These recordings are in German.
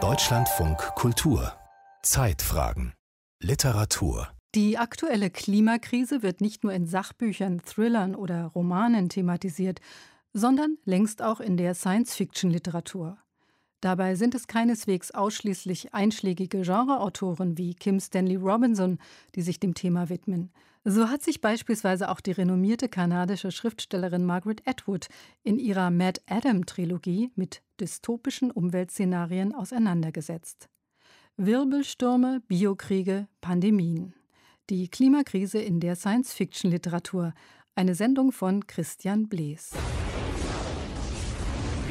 Deutschlandfunk Kultur. Zeitfragen. Literatur. Die aktuelle Klimakrise wird nicht nur in Sachbüchern, Thrillern oder Romanen thematisiert, sondern längst auch in der Science-Fiction-Literatur. Dabei sind es keineswegs ausschließlich einschlägige Genreautoren wie Kim Stanley Robinson, die sich dem Thema widmen. So hat sich beispielsweise auch die renommierte kanadische Schriftstellerin Margaret Atwood in ihrer Mad Adam Trilogie mit dystopischen Umweltszenarien auseinandergesetzt. Wirbelstürme, Biokriege, Pandemien. Die Klimakrise in der Science-Fiction-Literatur. Eine Sendung von Christian Blees.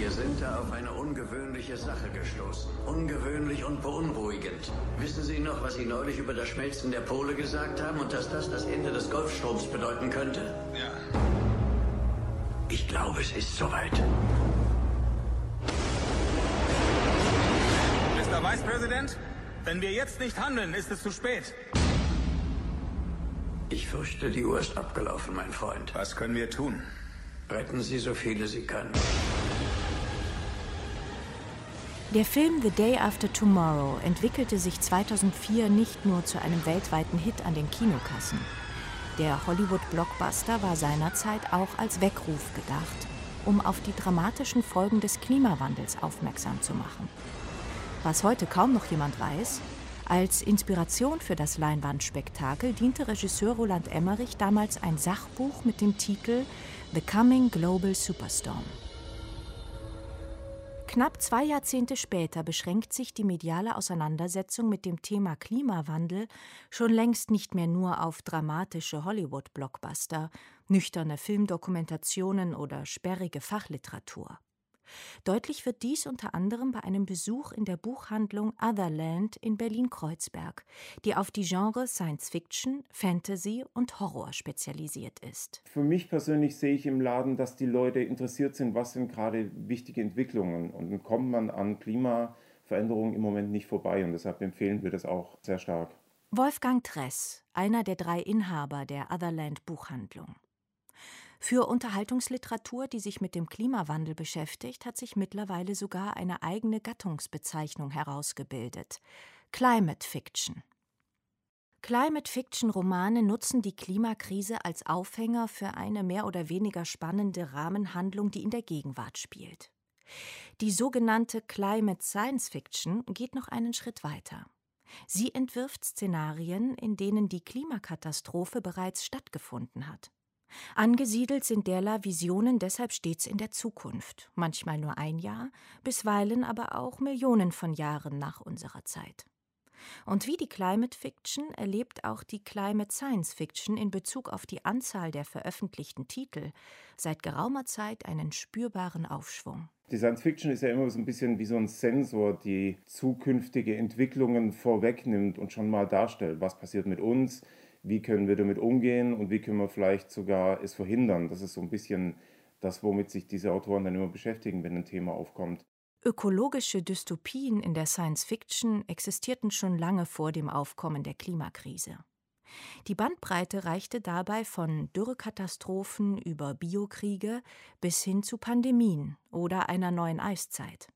Wir sind da auf eine ungewöhnliche Sache gestoßen. Ungewöhnlich und beunruhigend. Wissen Sie noch, was Sie neulich über das Schmelzen der Pole gesagt haben und dass das das Ende des Golfstroms bedeuten könnte? Ja. Ich glaube, es ist soweit. Mr. Vice President, wenn wir jetzt nicht handeln, ist es zu spät. Ich fürchte, die Uhr ist abgelaufen, mein Freund. Was können wir tun? Retten Sie so viele Sie können. Der Film The Day After Tomorrow entwickelte sich 2004 nicht nur zu einem weltweiten Hit an den Kinokassen. Der Hollywood-Blockbuster war seinerzeit auch als Weckruf gedacht, um auf die dramatischen Folgen des Klimawandels aufmerksam zu machen. Was heute kaum noch jemand weiß, als Inspiration für das Leinwandspektakel diente Regisseur Roland Emmerich damals ein Sachbuch mit dem Titel The Coming Global Superstorm. Knapp zwei Jahrzehnte später beschränkt sich die mediale Auseinandersetzung mit dem Thema Klimawandel schon längst nicht mehr nur auf dramatische Hollywood-Blockbuster, nüchterne Filmdokumentationen oder sperrige Fachliteratur. Deutlich wird dies unter anderem bei einem Besuch in der Buchhandlung Otherland in Berlin-Kreuzberg, die auf die Genres Science Fiction, Fantasy und Horror spezialisiert ist. Für mich persönlich sehe ich im Laden, dass die Leute interessiert sind, was sind gerade wichtige Entwicklungen. Und dann kommt man an Klimaveränderungen im Moment nicht vorbei. Und deshalb empfehlen wir das auch sehr stark. Wolfgang Tress, einer der drei Inhaber der Otherland Buchhandlung. Für Unterhaltungsliteratur, die sich mit dem Klimawandel beschäftigt, hat sich mittlerweile sogar eine eigene Gattungsbezeichnung herausgebildet Climate Fiction. Climate Fiction Romane nutzen die Klimakrise als Aufhänger für eine mehr oder weniger spannende Rahmenhandlung, die in der Gegenwart spielt. Die sogenannte Climate Science Fiction geht noch einen Schritt weiter. Sie entwirft Szenarien, in denen die Klimakatastrophe bereits stattgefunden hat. Angesiedelt sind derlei Visionen deshalb stets in der Zukunft, manchmal nur ein Jahr, bisweilen aber auch Millionen von Jahren nach unserer Zeit. Und wie die Climate Fiction erlebt auch die Climate Science Fiction in Bezug auf die Anzahl der veröffentlichten Titel seit geraumer Zeit einen spürbaren Aufschwung. Die Science Fiction ist ja immer so ein bisschen wie so ein Sensor, die zukünftige Entwicklungen vorwegnimmt und schon mal darstellt, was passiert mit uns, wie können wir damit umgehen und wie können wir vielleicht sogar es verhindern. Das ist so ein bisschen das, womit sich diese Autoren dann immer beschäftigen, wenn ein Thema aufkommt. Ökologische Dystopien in der Science Fiction existierten schon lange vor dem Aufkommen der Klimakrise. Die Bandbreite reichte dabei von Dürrekatastrophen über Biokriege bis hin zu Pandemien oder einer neuen Eiszeit.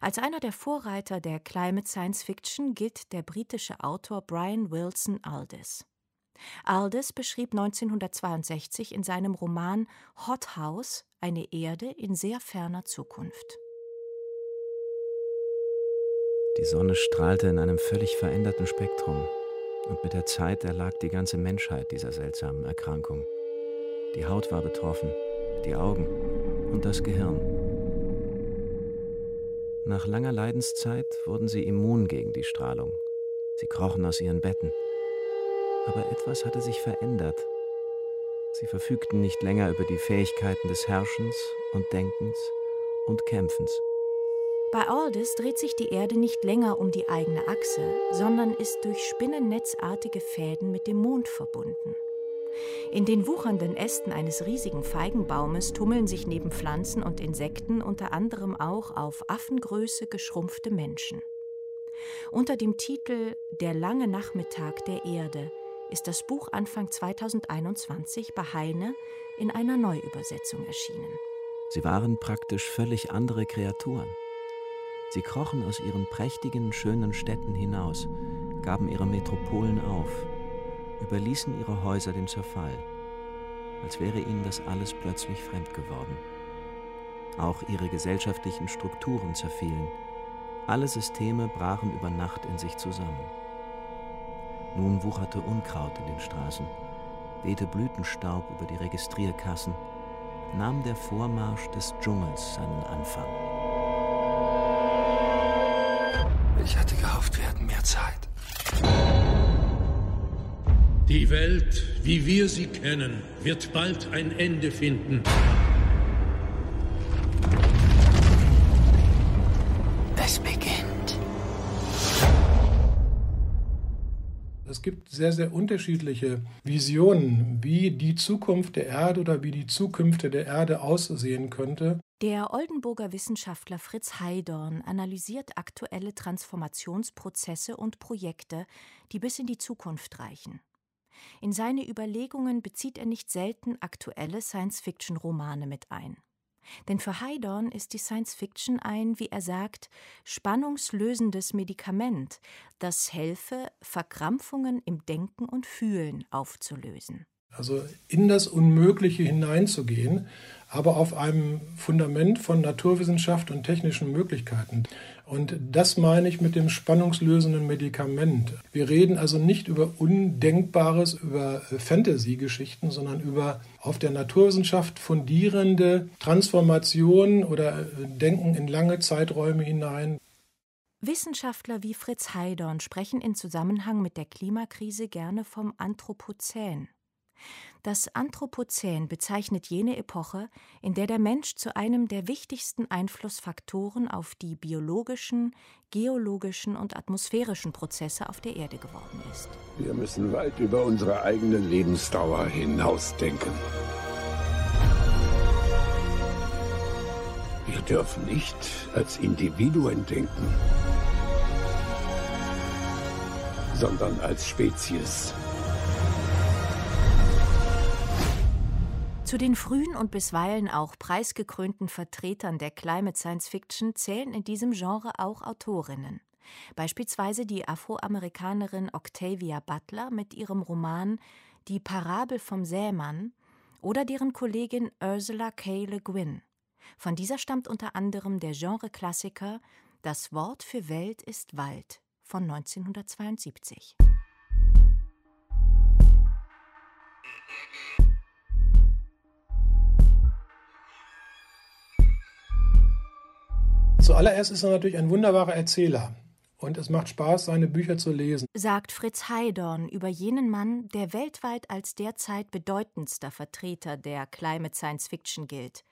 Als einer der Vorreiter der Climate Science Fiction gilt der britische Autor Brian Wilson Aldiss. Aldiss beschrieb 1962 in seinem Roman Hot House eine Erde in sehr ferner Zukunft. Die Sonne strahlte in einem völlig veränderten Spektrum, und mit der Zeit erlag die ganze Menschheit dieser seltsamen Erkrankung. Die Haut war betroffen, die Augen und das Gehirn. Nach langer Leidenszeit wurden sie immun gegen die Strahlung. Sie krochen aus ihren Betten. Aber etwas hatte sich verändert. Sie verfügten nicht länger über die Fähigkeiten des Herrschens und Denkens und Kämpfens. Bei Aldous dreht sich die Erde nicht länger um die eigene Achse, sondern ist durch spinnennetzartige Fäden mit dem Mond verbunden. In den wuchernden Ästen eines riesigen Feigenbaumes tummeln sich neben Pflanzen und Insekten unter anderem auch auf Affengröße geschrumpfte Menschen. Unter dem Titel Der lange Nachmittag der Erde ist das Buch Anfang 2021 bei Heine in einer Neuübersetzung erschienen. Sie waren praktisch völlig andere Kreaturen. Sie krochen aus ihren prächtigen, schönen Städten hinaus, gaben ihre Metropolen auf, überließen ihre Häuser dem Zerfall, als wäre ihnen das alles plötzlich fremd geworden. Auch ihre gesellschaftlichen Strukturen zerfielen. Alle Systeme brachen über Nacht in sich zusammen. Nun wucherte Unkraut in den Straßen, wehte Blütenstaub über die Registrierkassen, nahm der Vormarsch des Dschungels seinen Anfang. Ich hatte gehofft, wir hätten mehr Zeit. Die Welt, wie wir sie kennen, wird bald ein Ende finden. Es beginnt. Es gibt sehr, sehr unterschiedliche Visionen, wie die Zukunft der Erde oder wie die Zukünfte der Erde aussehen könnte. Der Oldenburger Wissenschaftler Fritz Heidorn analysiert aktuelle Transformationsprozesse und Projekte, die bis in die Zukunft reichen. In seine Überlegungen bezieht er nicht selten aktuelle Science-Fiction-Romane mit ein. Denn für Heidorn ist die Science-Fiction ein, wie er sagt, spannungslösendes Medikament, das helfe, Verkrampfungen im Denken und Fühlen aufzulösen. Also in das Unmögliche hineinzugehen, aber auf einem Fundament von Naturwissenschaft und technischen Möglichkeiten. Und das meine ich mit dem spannungslösenden Medikament. Wir reden also nicht über Undenkbares, über Fantasy-Geschichten, sondern über auf der Naturwissenschaft fundierende Transformation oder Denken in lange Zeiträume hinein. Wissenschaftler wie Fritz Heidorn sprechen in Zusammenhang mit der Klimakrise gerne vom Anthropozän. Das Anthropozän bezeichnet jene Epoche, in der der Mensch zu einem der wichtigsten Einflussfaktoren auf die biologischen, geologischen und atmosphärischen Prozesse auf der Erde geworden ist. Wir müssen weit über unsere eigene Lebensdauer hinausdenken. Wir dürfen nicht als Individuen denken, sondern als Spezies. Zu den frühen und bisweilen auch preisgekrönten Vertretern der Climate Science Fiction zählen in diesem Genre auch Autorinnen. Beispielsweise die Afroamerikanerin Octavia Butler mit ihrem Roman Die Parabel vom Sämann oder deren Kollegin Ursula K. Le Guin. Von dieser stammt unter anderem der Genreklassiker Das Wort für Welt ist Wald von 1972. Zuallererst ist er natürlich ein wunderbarer Erzähler. Und es macht Spaß, seine Bücher zu lesen. Sagt Fritz Heidorn über jenen Mann, der weltweit als derzeit bedeutendster Vertreter der Climate Science Fiction gilt.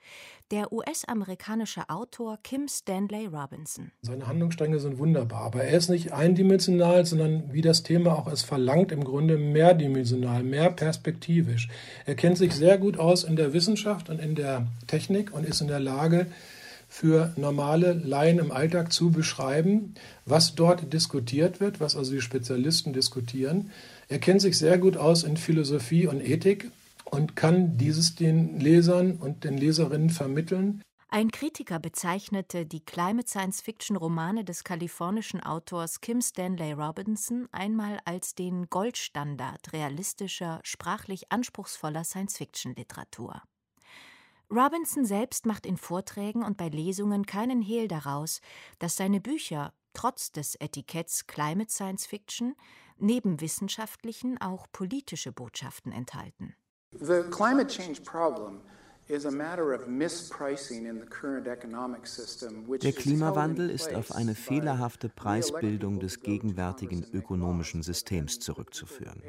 Der US-amerikanische Autor Kim Stanley Robinson. Seine Handlungsstränge sind wunderbar, aber er ist nicht eindimensional, sondern wie das Thema auch es verlangt, im Grunde mehrdimensional, mehr perspektivisch. Er kennt sich sehr gut aus in der Wissenschaft und in der Technik und ist in der Lage, für normale Laien im Alltag zu beschreiben, was dort diskutiert wird, was also die Spezialisten diskutieren. Er kennt sich sehr gut aus in Philosophie und Ethik und kann dieses den Lesern und den Leserinnen vermitteln. Ein Kritiker bezeichnete die Climate Science Fiction Romane des kalifornischen Autors Kim Stanley Robinson einmal als den Goldstandard realistischer, sprachlich anspruchsvoller Science Fiction Literatur. Robinson selbst macht in Vorträgen und bei Lesungen keinen Hehl daraus, dass seine Bücher trotz des Etiketts Climate Science Fiction neben wissenschaftlichen auch politische Botschaften enthalten. The climate change problem der Klimawandel ist auf eine fehlerhafte Preisbildung des gegenwärtigen ökonomischen Systems zurückzuführen.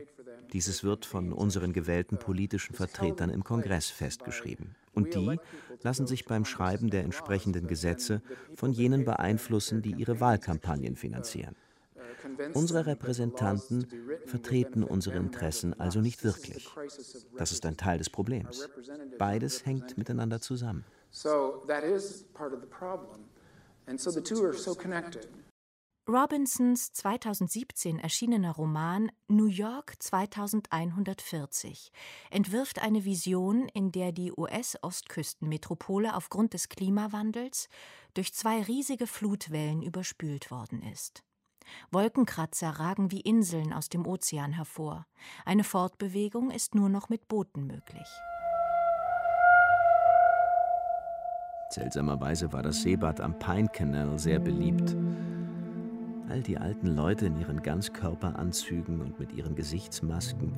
Dieses wird von unseren gewählten politischen Vertretern im Kongress festgeschrieben. Und die lassen sich beim Schreiben der entsprechenden Gesetze von jenen beeinflussen, die ihre Wahlkampagnen finanzieren. Unsere Repräsentanten vertreten unsere Interessen also nicht wirklich. Das ist ein Teil des Problems. Beides hängt miteinander zusammen. Robinsons 2017 erschienener Roman New York 2140 entwirft eine Vision, in der die US-Ostküstenmetropole aufgrund des Klimawandels durch zwei riesige Flutwellen überspült worden ist. Wolkenkratzer ragen wie Inseln aus dem Ozean hervor. Eine Fortbewegung ist nur noch mit Booten möglich. Seltsamerweise war das Seebad am Pine Canal sehr beliebt. All die alten Leute in ihren Ganzkörperanzügen und mit ihren Gesichtsmasken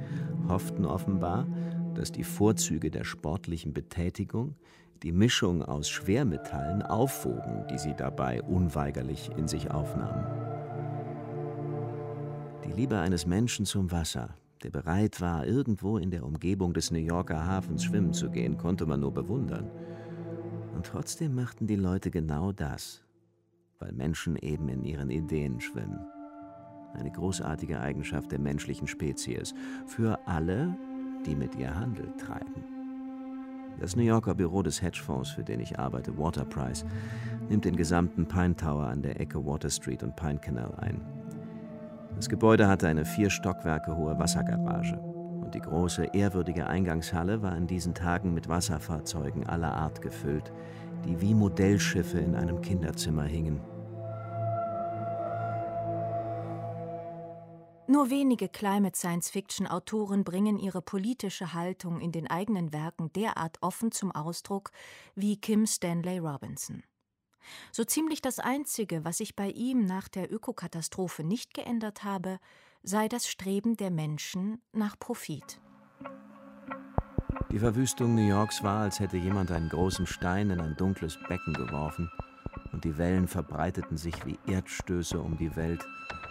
hofften offenbar, dass die Vorzüge der sportlichen Betätigung die Mischung aus Schwermetallen aufwogen, die sie dabei unweigerlich in sich aufnahmen. Die Liebe eines Menschen zum Wasser, der bereit war, irgendwo in der Umgebung des New Yorker Hafens schwimmen zu gehen, konnte man nur bewundern. Und trotzdem machten die Leute genau das, weil Menschen eben in ihren Ideen schwimmen. Eine großartige Eigenschaft der menschlichen Spezies für alle, die mit ihr Handel treiben. Das New Yorker Büro des Hedgefonds, für den ich arbeite, Waterprise, nimmt den gesamten Pine Tower an der Ecke Water Street und Pine Canal ein. Das Gebäude hatte eine vier Stockwerke hohe Wassergarage und die große, ehrwürdige Eingangshalle war in diesen Tagen mit Wasserfahrzeugen aller Art gefüllt, die wie Modellschiffe in einem Kinderzimmer hingen. Nur wenige Climate Science Fiction Autoren bringen ihre politische Haltung in den eigenen Werken derart offen zum Ausdruck wie Kim Stanley Robinson. So ziemlich das Einzige, was sich bei ihm nach der Ökokatastrophe nicht geändert habe, sei das Streben der Menschen nach Profit. Die Verwüstung New Yorks war, als hätte jemand einen großen Stein in ein dunkles Becken geworfen, und die Wellen verbreiteten sich wie Erdstöße um die Welt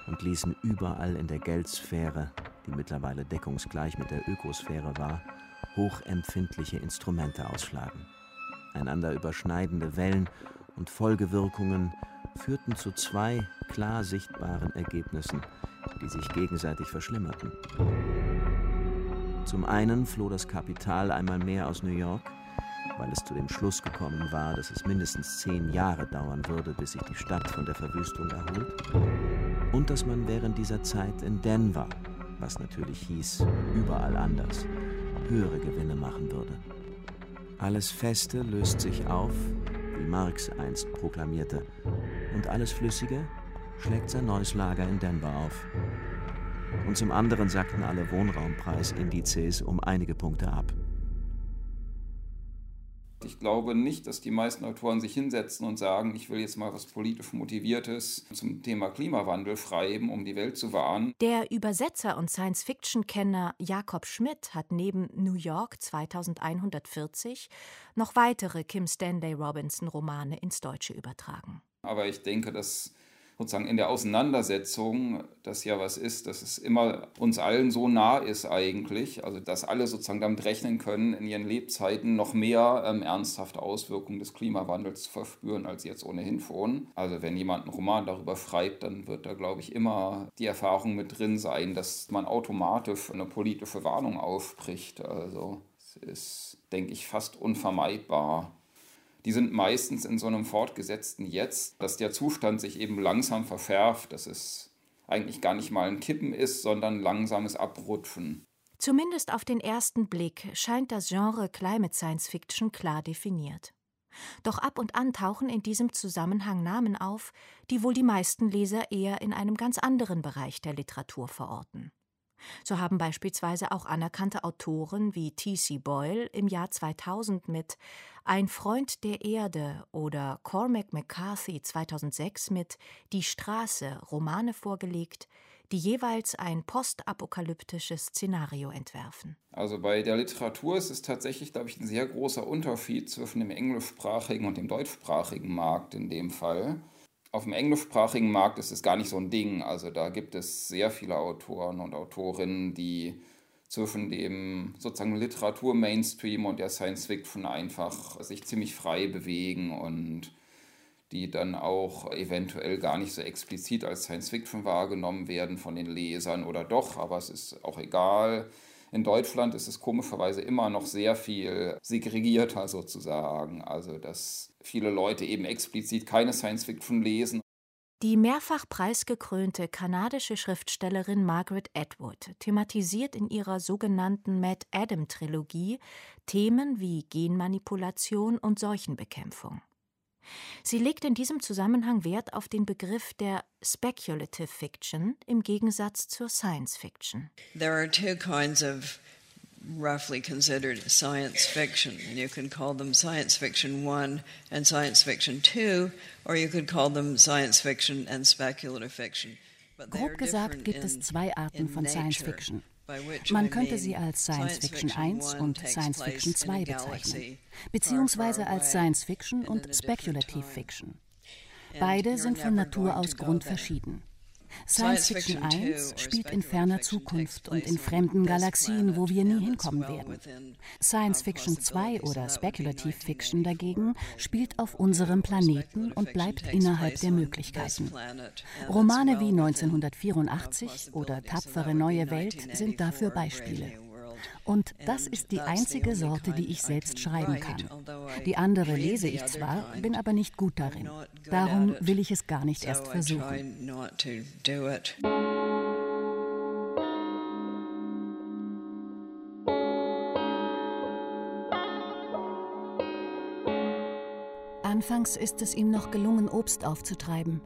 und ließen überall in der Geldsphäre, die mittlerweile deckungsgleich mit der Ökosphäre war, hochempfindliche Instrumente ausschlagen. Einander überschneidende Wellen und Folgewirkungen führten zu zwei klar sichtbaren Ergebnissen, die sich gegenseitig verschlimmerten. Zum einen floh das Kapital einmal mehr aus New York, weil es zu dem Schluss gekommen war, dass es mindestens zehn Jahre dauern würde, bis sich die Stadt von der Verwüstung erholt, und dass man während dieser Zeit in Denver, was natürlich hieß, überall anders, höhere Gewinne machen würde. Alles Feste löst sich auf, wie Marx einst proklamierte, und alles Flüssige schlägt sein neues Lager in Denver auf und zum anderen sackten alle Wohnraumpreiindizes um einige Punkte ab. Ich glaube nicht, dass die meisten Autoren sich hinsetzen und sagen, ich will jetzt mal was politisch Motiviertes zum Thema Klimawandel schreiben, um die Welt zu wahren. Der Übersetzer und Science-Fiction-Kenner Jakob Schmidt hat neben New York 2140 noch weitere Kim Stanley Robinson-Romane ins Deutsche übertragen. Aber ich denke, dass sozusagen in der Auseinandersetzung das ja was ist, dass es immer uns allen so nah ist eigentlich, also dass alle sozusagen damit rechnen können, in ihren Lebzeiten noch mehr ähm, ernsthafte Auswirkungen des Klimawandels zu verspüren, als jetzt ohnehin schon. Also wenn jemand einen Roman darüber schreibt, dann wird da, glaube ich, immer die Erfahrung mit drin sein, dass man automatisch eine politische Warnung ausspricht. Also es ist, denke ich, fast unvermeidbar die sind meistens in so einem fortgesetzten Jetzt, dass der Zustand sich eben langsam verschärft, dass es eigentlich gar nicht mal ein Kippen ist, sondern langsames Abrutschen. Zumindest auf den ersten Blick scheint das Genre Climate Science Fiction klar definiert. Doch ab und an tauchen in diesem Zusammenhang Namen auf, die wohl die meisten Leser eher in einem ganz anderen Bereich der Literatur verorten. So haben beispielsweise auch anerkannte Autoren wie T.C. Boyle im Jahr 2000 mit Ein Freund der Erde oder Cormac McCarthy 2006 mit Die Straße Romane vorgelegt, die jeweils ein postapokalyptisches Szenario entwerfen. Also bei der Literatur ist es tatsächlich, glaube ich, ein sehr großer Unterschied zwischen dem englischsprachigen und dem deutschsprachigen Markt in dem Fall auf dem englischsprachigen Markt ist es gar nicht so ein Ding. Also da gibt es sehr viele Autoren und Autorinnen, die zwischen dem sozusagen Literatur-Mainstream und der Science-Fiction einfach sich ziemlich frei bewegen und die dann auch eventuell gar nicht so explizit als Science-Fiction wahrgenommen werden von den Lesern oder doch, aber es ist auch egal. In Deutschland ist es komischerweise immer noch sehr viel segregierter sozusagen. Also, dass viele Leute eben explizit keine Science Fiction lesen. Die mehrfach preisgekrönte kanadische Schriftstellerin Margaret Atwood thematisiert in ihrer sogenannten Matt Adam Trilogie Themen wie Genmanipulation und Seuchenbekämpfung. Sie legt in diesem Zusammenhang Wert auf den Begriff der Speculative Fiction im Gegensatz zur Science Fiction. There are two kinds of roughly considered science fiction. You can call them science fiction 1 and science fiction 2, or you could call them science fiction and speculative fiction. Grob gesagt gibt es zwei Arten von Science Fiction. Man könnte sie als Science Fiction 1 und Science Fiction 2 bezeichnen, beziehungsweise als Science Fiction und Speculative Fiction. Beide sind von Natur aus grundverschieden. Science Fiction 1 spielt in ferner Zukunft und in fremden Galaxien, wo wir nie hinkommen werden. Science Fiction 2 oder Speculative Fiction dagegen spielt auf unserem Planeten und bleibt innerhalb der Möglichkeiten. Romane wie 1984 oder Tapfere neue Welt sind dafür Beispiele. Und das ist die einzige Sorte, die ich selbst schreiben kann. Die andere lese ich zwar, bin aber nicht gut darin. Darum will ich es gar nicht erst versuchen. Anfangs ist es ihm noch gelungen, Obst aufzutreiben.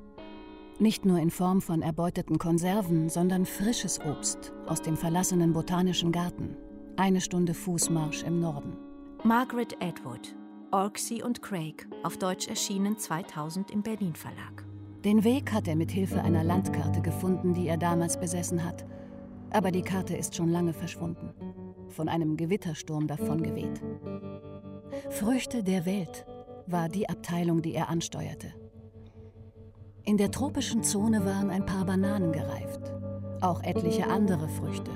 Nicht nur in Form von erbeuteten Konserven, sondern frisches Obst aus dem verlassenen botanischen Garten. Eine Stunde Fußmarsch im Norden. Margaret Atwood, Orksey und Craig, auf Deutsch erschienen 2000 im Berlin Verlag. Den Weg hat er mit Hilfe einer Landkarte gefunden, die er damals besessen hat. Aber die Karte ist schon lange verschwunden. Von einem Gewittersturm davongeweht. Früchte der Welt war die Abteilung, die er ansteuerte. In der tropischen Zone waren ein paar Bananen gereift. Auch etliche andere Früchte.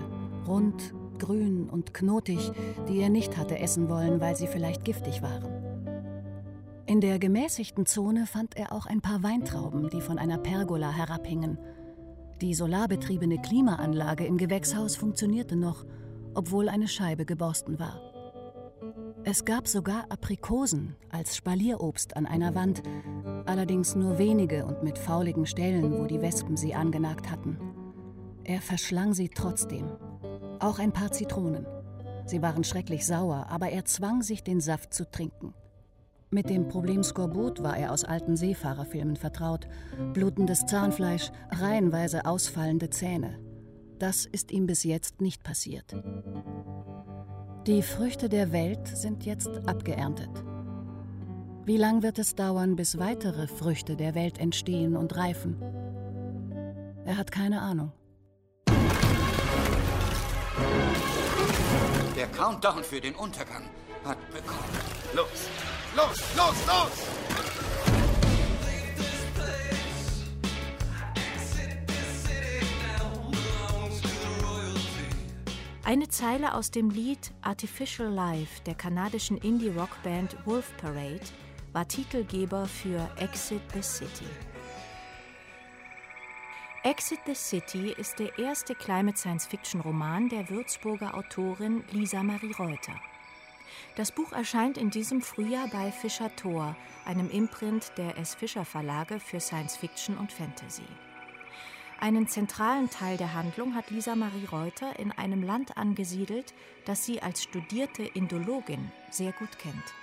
Rund, grün und knotig, die er nicht hatte essen wollen, weil sie vielleicht giftig waren. In der gemäßigten Zone fand er auch ein paar Weintrauben, die von einer Pergola herabhingen. Die solarbetriebene Klimaanlage im Gewächshaus funktionierte noch, obwohl eine Scheibe geborsten war. Es gab sogar Aprikosen als Spalierobst an einer Wand, allerdings nur wenige und mit fauligen Stellen, wo die Wespen sie angenagt hatten. Er verschlang sie trotzdem auch ein paar Zitronen. Sie waren schrecklich sauer, aber er zwang sich, den Saft zu trinken. Mit dem Problem Skorbut war er aus alten Seefahrerfilmen vertraut. Blutendes Zahnfleisch, reihenweise ausfallende Zähne. Das ist ihm bis jetzt nicht passiert. Die Früchte der Welt sind jetzt abgeerntet. Wie lang wird es dauern, bis weitere Früchte der Welt entstehen und reifen? Er hat keine Ahnung. Der Countdown für den Untergang hat begonnen. Los, los, los, los! Eine Zeile aus dem Lied Artificial Life der kanadischen Indie-Rock-Band Wolf Parade war Titelgeber für Exit the City. Exit the City ist der erste Climate-Science-Fiction-Roman der Würzburger Autorin Lisa Marie Reuter. Das Buch erscheint in diesem Frühjahr bei Fischer Thor, einem Imprint der S. Fischer Verlage für Science Fiction und Fantasy. Einen zentralen Teil der Handlung hat Lisa Marie Reuter in einem Land angesiedelt, das sie als studierte Indologin sehr gut kennt.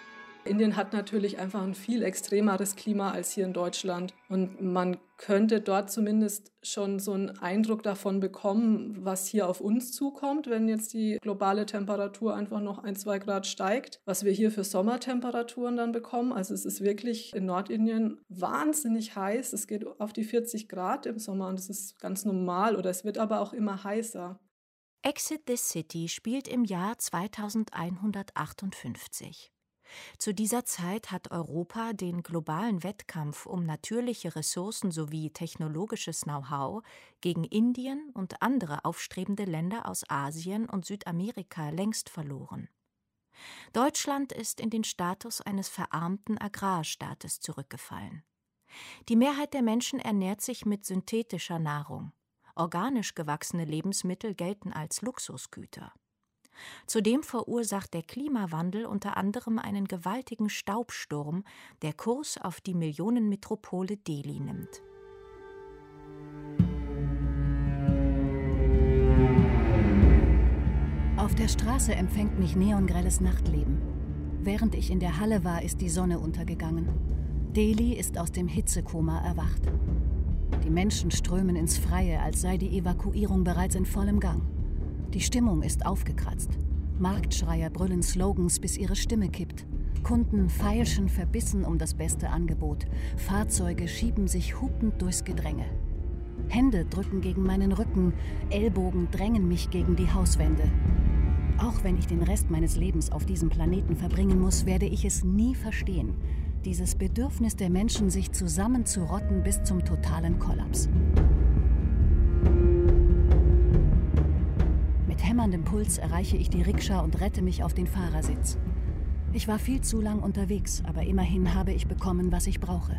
Indien hat natürlich einfach ein viel extremeres Klima als hier in Deutschland. Und man könnte dort zumindest schon so einen Eindruck davon bekommen, was hier auf uns zukommt, wenn jetzt die globale Temperatur einfach noch ein, zwei Grad steigt, was wir hier für Sommertemperaturen dann bekommen. Also es ist wirklich in Nordindien wahnsinnig heiß. Es geht auf die 40 Grad im Sommer und das ist ganz normal oder es wird aber auch immer heißer. Exit the City spielt im Jahr 2158. Zu dieser Zeit hat Europa den globalen Wettkampf um natürliche Ressourcen sowie technologisches Know-how gegen Indien und andere aufstrebende Länder aus Asien und Südamerika längst verloren. Deutschland ist in den Status eines verarmten Agrarstaates zurückgefallen. Die Mehrheit der Menschen ernährt sich mit synthetischer Nahrung. Organisch gewachsene Lebensmittel gelten als Luxusgüter. Zudem verursacht der Klimawandel unter anderem einen gewaltigen Staubsturm, der Kurs auf die Millionenmetropole Delhi nimmt. Auf der Straße empfängt mich neongrelles Nachtleben. Während ich in der Halle war, ist die Sonne untergegangen. Delhi ist aus dem Hitzekoma erwacht. Die Menschen strömen ins Freie, als sei die Evakuierung bereits in vollem Gang. Die Stimmung ist aufgekratzt. Marktschreier brüllen Slogans, bis ihre Stimme kippt. Kunden feilschen verbissen um das beste Angebot. Fahrzeuge schieben sich hupend durchs Gedränge. Hände drücken gegen meinen Rücken, Ellbogen drängen mich gegen die Hauswände. Auch wenn ich den Rest meines Lebens auf diesem Planeten verbringen muss, werde ich es nie verstehen. Dieses Bedürfnis der Menschen, sich zusammenzurotten bis zum totalen Kollaps. Hämmerndem Puls erreiche ich die Rikscha und rette mich auf den Fahrersitz. Ich war viel zu lang unterwegs, aber immerhin habe ich bekommen, was ich brauche.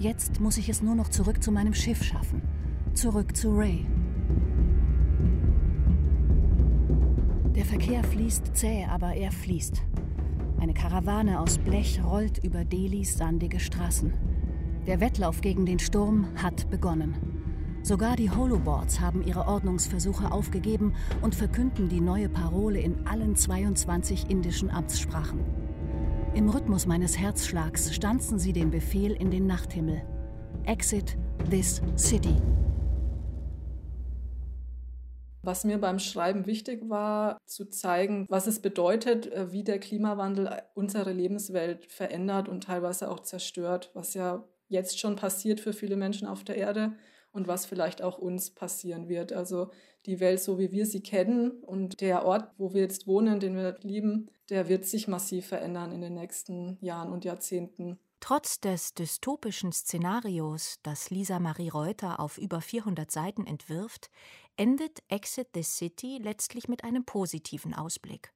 Jetzt muss ich es nur noch zurück zu meinem Schiff schaffen. Zurück zu Ray. Der Verkehr fließt zäh, aber er fließt. Eine Karawane aus Blech rollt über Delis sandige Straßen. Der Wettlauf gegen den Sturm hat begonnen. Sogar die Holoboards haben ihre Ordnungsversuche aufgegeben und verkünden die neue Parole in allen 22 indischen Amtssprachen. Im Rhythmus meines Herzschlags stanzen sie den Befehl in den Nachthimmel. Exit this city. Was mir beim Schreiben wichtig war, zu zeigen, was es bedeutet, äh, wie der Klimawandel unsere Lebenswelt verändert und teilweise auch zerstört, was ja jetzt schon passiert für viele Menschen auf der Erde und was vielleicht auch uns passieren wird. Also die Welt, so wie wir sie kennen und der Ort, wo wir jetzt wohnen, den wir lieben, der wird sich massiv verändern in den nächsten Jahren und Jahrzehnten. Trotz des dystopischen Szenarios, das Lisa Marie Reuter auf über 400 Seiten entwirft, endet Exit the City letztlich mit einem positiven Ausblick.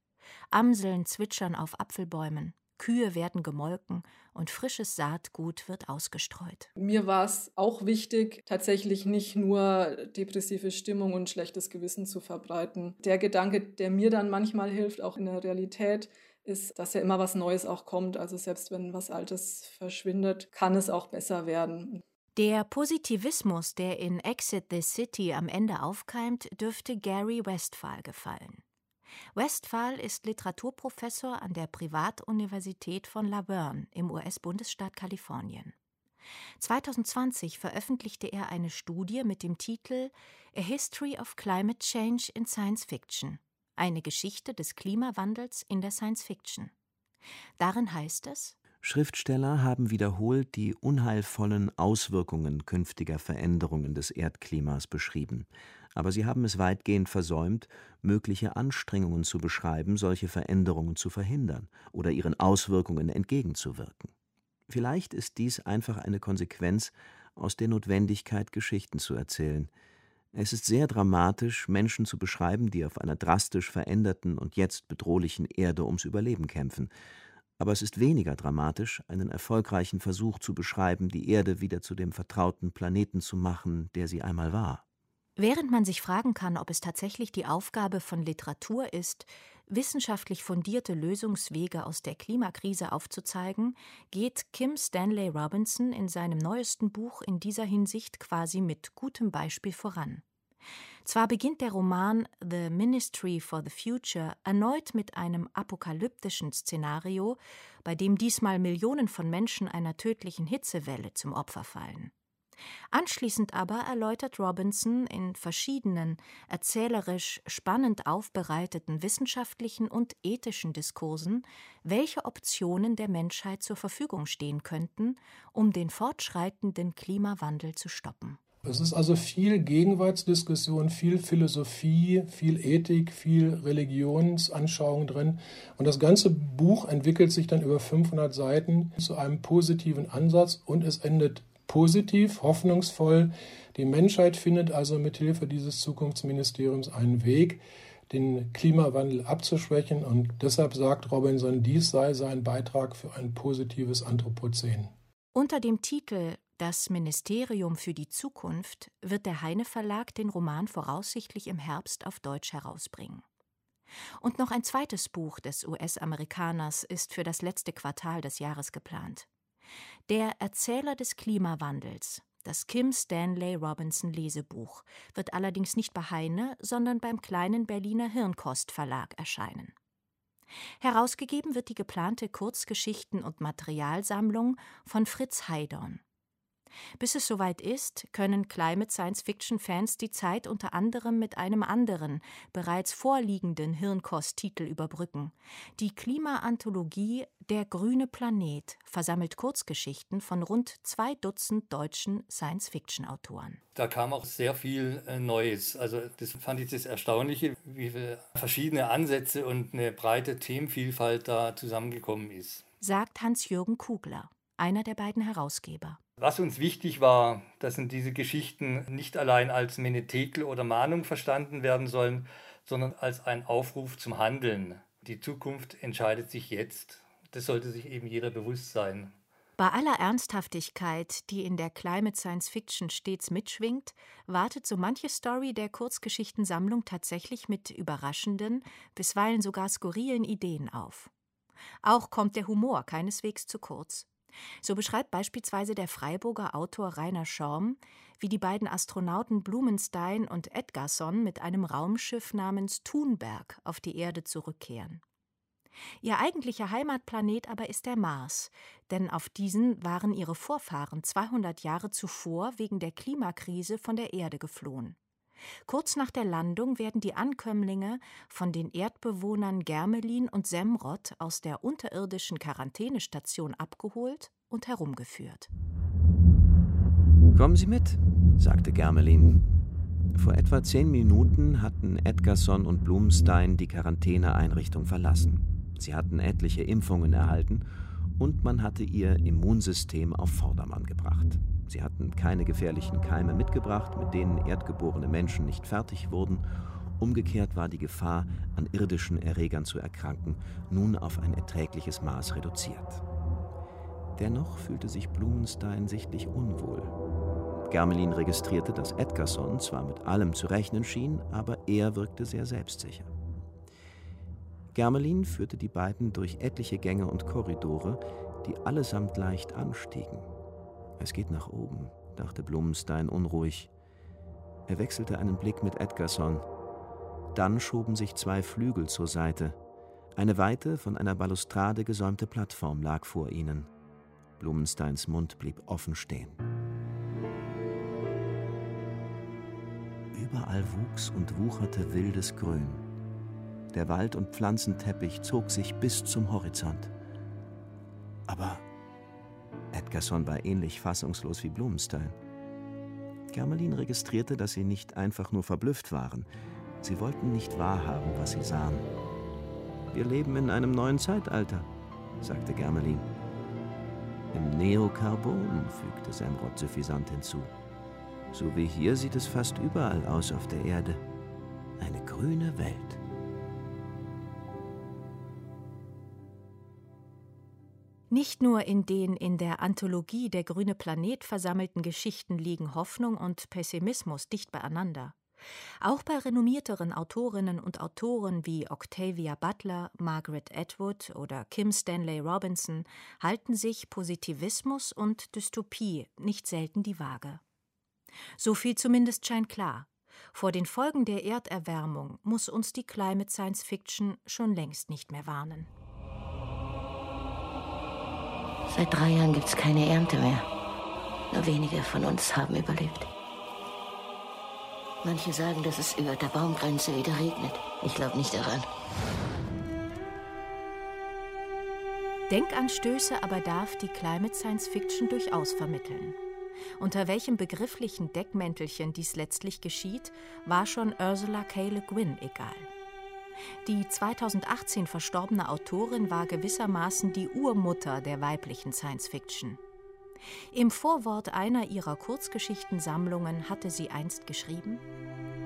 Amseln zwitschern auf Apfelbäumen, Kühe werden gemolken und frisches Saatgut wird ausgestreut. Mir war es auch wichtig, tatsächlich nicht nur depressive Stimmung und schlechtes Gewissen zu verbreiten. Der Gedanke, der mir dann manchmal hilft, auch in der Realität, ist, dass ja immer was Neues auch kommt. Also selbst wenn was Altes verschwindet, kann es auch besser werden. Der Positivismus, der in Exit the City am Ende aufkeimt, dürfte Gary Westphal gefallen. Westphal ist Literaturprofessor an der Privatuniversität von La Verne im US-Bundesstaat Kalifornien. 2020 veröffentlichte er eine Studie mit dem Titel A History of Climate Change in Science Fiction, eine Geschichte des Klimawandels in der Science Fiction. Darin heißt es, Schriftsteller haben wiederholt die unheilvollen Auswirkungen künftiger Veränderungen des Erdklimas beschrieben, aber sie haben es weitgehend versäumt, mögliche Anstrengungen zu beschreiben, solche Veränderungen zu verhindern oder ihren Auswirkungen entgegenzuwirken. Vielleicht ist dies einfach eine Konsequenz aus der Notwendigkeit, Geschichten zu erzählen. Es ist sehr dramatisch, Menschen zu beschreiben, die auf einer drastisch veränderten und jetzt bedrohlichen Erde ums Überleben kämpfen. Aber es ist weniger dramatisch, einen erfolgreichen Versuch zu beschreiben, die Erde wieder zu dem vertrauten Planeten zu machen, der sie einmal war. Während man sich fragen kann, ob es tatsächlich die Aufgabe von Literatur ist, wissenschaftlich fundierte Lösungswege aus der Klimakrise aufzuzeigen, geht Kim Stanley Robinson in seinem neuesten Buch in dieser Hinsicht quasi mit gutem Beispiel voran. Zwar beginnt der Roman The Ministry for the Future erneut mit einem apokalyptischen Szenario, bei dem diesmal Millionen von Menschen einer tödlichen Hitzewelle zum Opfer fallen. Anschließend aber erläutert Robinson in verschiedenen, erzählerisch spannend aufbereiteten wissenschaftlichen und ethischen Diskursen, welche Optionen der Menschheit zur Verfügung stehen könnten, um den fortschreitenden Klimawandel zu stoppen. Es ist also viel Gegenwartsdiskussion, viel Philosophie, viel Ethik, viel Religionsanschauung drin. Und das ganze Buch entwickelt sich dann über 500 Seiten zu einem positiven Ansatz und es endet positiv, hoffnungsvoll. Die Menschheit findet also mit Hilfe dieses Zukunftsministeriums einen Weg, den Klimawandel abzuschwächen. Und deshalb sagt Robinson, dies sei sein Beitrag für ein positives Anthropozän. Unter dem Titel Das Ministerium für die Zukunft wird der Heine Verlag den Roman voraussichtlich im Herbst auf Deutsch herausbringen. Und noch ein zweites Buch des US-Amerikaners ist für das letzte Quartal des Jahres geplant. Der Erzähler des Klimawandels, Das Kim Stanley Robinson Lesebuch wird allerdings nicht bei Heine, sondern beim kleinen Berliner Hirnkost Verlag erscheinen. Herausgegeben wird die geplante Kurzgeschichten- und Materialsammlung von Fritz Heidorn. Bis es soweit ist, können Climate Science Fiction Fans die Zeit unter anderem mit einem anderen, bereits vorliegenden Hirnkost-Titel überbrücken. Die Klimaanthologie Der grüne Planet versammelt Kurzgeschichten von rund zwei Dutzend deutschen Science-Fiction-Autoren. Da kam auch sehr viel äh, Neues. Also das fand ich das Erstaunliche, wie viele verschiedene Ansätze und eine breite Themenvielfalt da zusammengekommen ist. Sagt Hans-Jürgen Kugler, einer der beiden Herausgeber. Was uns wichtig war, dass in diese Geschichten nicht allein als Menetekel oder Mahnung verstanden werden sollen, sondern als ein Aufruf zum Handeln. Die Zukunft entscheidet sich jetzt. Das sollte sich eben jeder bewusst sein. Bei aller Ernsthaftigkeit, die in der Climate Science Fiction stets mitschwingt, wartet so manche Story der Kurzgeschichtensammlung tatsächlich mit überraschenden, bisweilen sogar skurrilen Ideen auf. Auch kommt der Humor keineswegs zu kurz. So beschreibt beispielsweise der Freiburger Autor Rainer Schorm, wie die beiden Astronauten Blumenstein und Edgarson mit einem Raumschiff namens Thunberg auf die Erde zurückkehren. Ihr eigentlicher Heimatplanet aber ist der Mars, denn auf diesen waren ihre Vorfahren 200 Jahre zuvor wegen der Klimakrise von der Erde geflohen. Kurz nach der Landung werden die Ankömmlinge von den Erdbewohnern Germelin und Semrod aus der unterirdischen Quarantänestation abgeholt und herumgeführt. Kommen Sie mit, sagte Germelin. Vor etwa zehn Minuten hatten Edgarson und Blumstein die Quarantäneeinrichtung verlassen. Sie hatten etliche Impfungen erhalten und man hatte ihr Immunsystem auf Vordermann gebracht. Sie hatten keine gefährlichen Keime mitgebracht, mit denen erdgeborene Menschen nicht fertig wurden. Umgekehrt war die Gefahr, an irdischen Erregern zu erkranken, nun auf ein erträgliches Maß reduziert. Dennoch fühlte sich Blumenstein sichtlich unwohl. Germelin registrierte, dass Edgarson zwar mit allem zu rechnen schien, aber er wirkte sehr selbstsicher. Germelin führte die beiden durch etliche Gänge und Korridore, die allesamt leicht anstiegen. Es geht nach oben, dachte Blumenstein unruhig. Er wechselte einen Blick mit Edgarson. Dann schoben sich zwei Flügel zur Seite. Eine weite, von einer Balustrade gesäumte Plattform lag vor ihnen. Blumensteins Mund blieb offen stehen. Überall wuchs und wucherte wildes Grün. Der Wald- und Pflanzenteppich zog sich bis zum Horizont. Aber Edgarson war ähnlich fassungslos wie Blumenstein. Germelin registrierte, dass sie nicht einfach nur verblüfft waren. Sie wollten nicht wahrhaben, was sie sahen. Wir leben in einem neuen Zeitalter, sagte Germelin. Im Neokarbon, fügte Semrod suffisant hinzu. So wie hier sieht es fast überall aus auf der Erde. Eine grüne Welt. Nicht nur in den in der Anthologie Der grüne Planet versammelten Geschichten liegen Hoffnung und Pessimismus dicht beieinander. Auch bei renommierteren Autorinnen und Autoren wie Octavia Butler, Margaret Atwood oder Kim Stanley Robinson halten sich Positivismus und Dystopie nicht selten die Waage. So viel zumindest scheint klar. Vor den Folgen der Erderwärmung muss uns die Climate Science Fiction schon längst nicht mehr warnen. Seit drei Jahren gibt es keine Ernte mehr. Nur wenige von uns haben überlebt. Manche sagen, dass es über der Baumgrenze wieder regnet. Ich glaube nicht daran. Denkanstöße aber darf die Climate Science Fiction durchaus vermitteln. Unter welchem begrifflichen Deckmäntelchen dies letztlich geschieht, war schon Ursula K. Le Guin egal. Die 2018 verstorbene Autorin war gewissermaßen die Urmutter der weiblichen Science Fiction. Im Vorwort einer ihrer Kurzgeschichtensammlungen hatte sie einst geschrieben: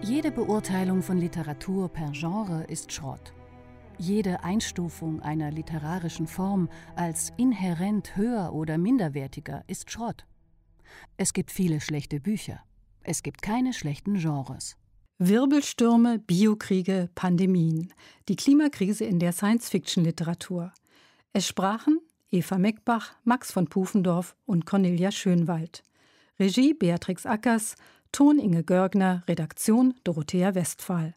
Jede Beurteilung von Literatur per Genre ist Schrott. Jede Einstufung einer literarischen Form als inhärent höher oder minderwertiger ist Schrott. Es gibt viele schlechte Bücher. Es gibt keine schlechten Genres. Wirbelstürme, Biokriege, Pandemien. Die Klimakrise in der Science-Fiction-Literatur. Es sprachen Eva Meckbach, Max von Pufendorf und Cornelia Schönwald. Regie Beatrix Ackers, Ton Inge Görgner, Redaktion Dorothea Westphal.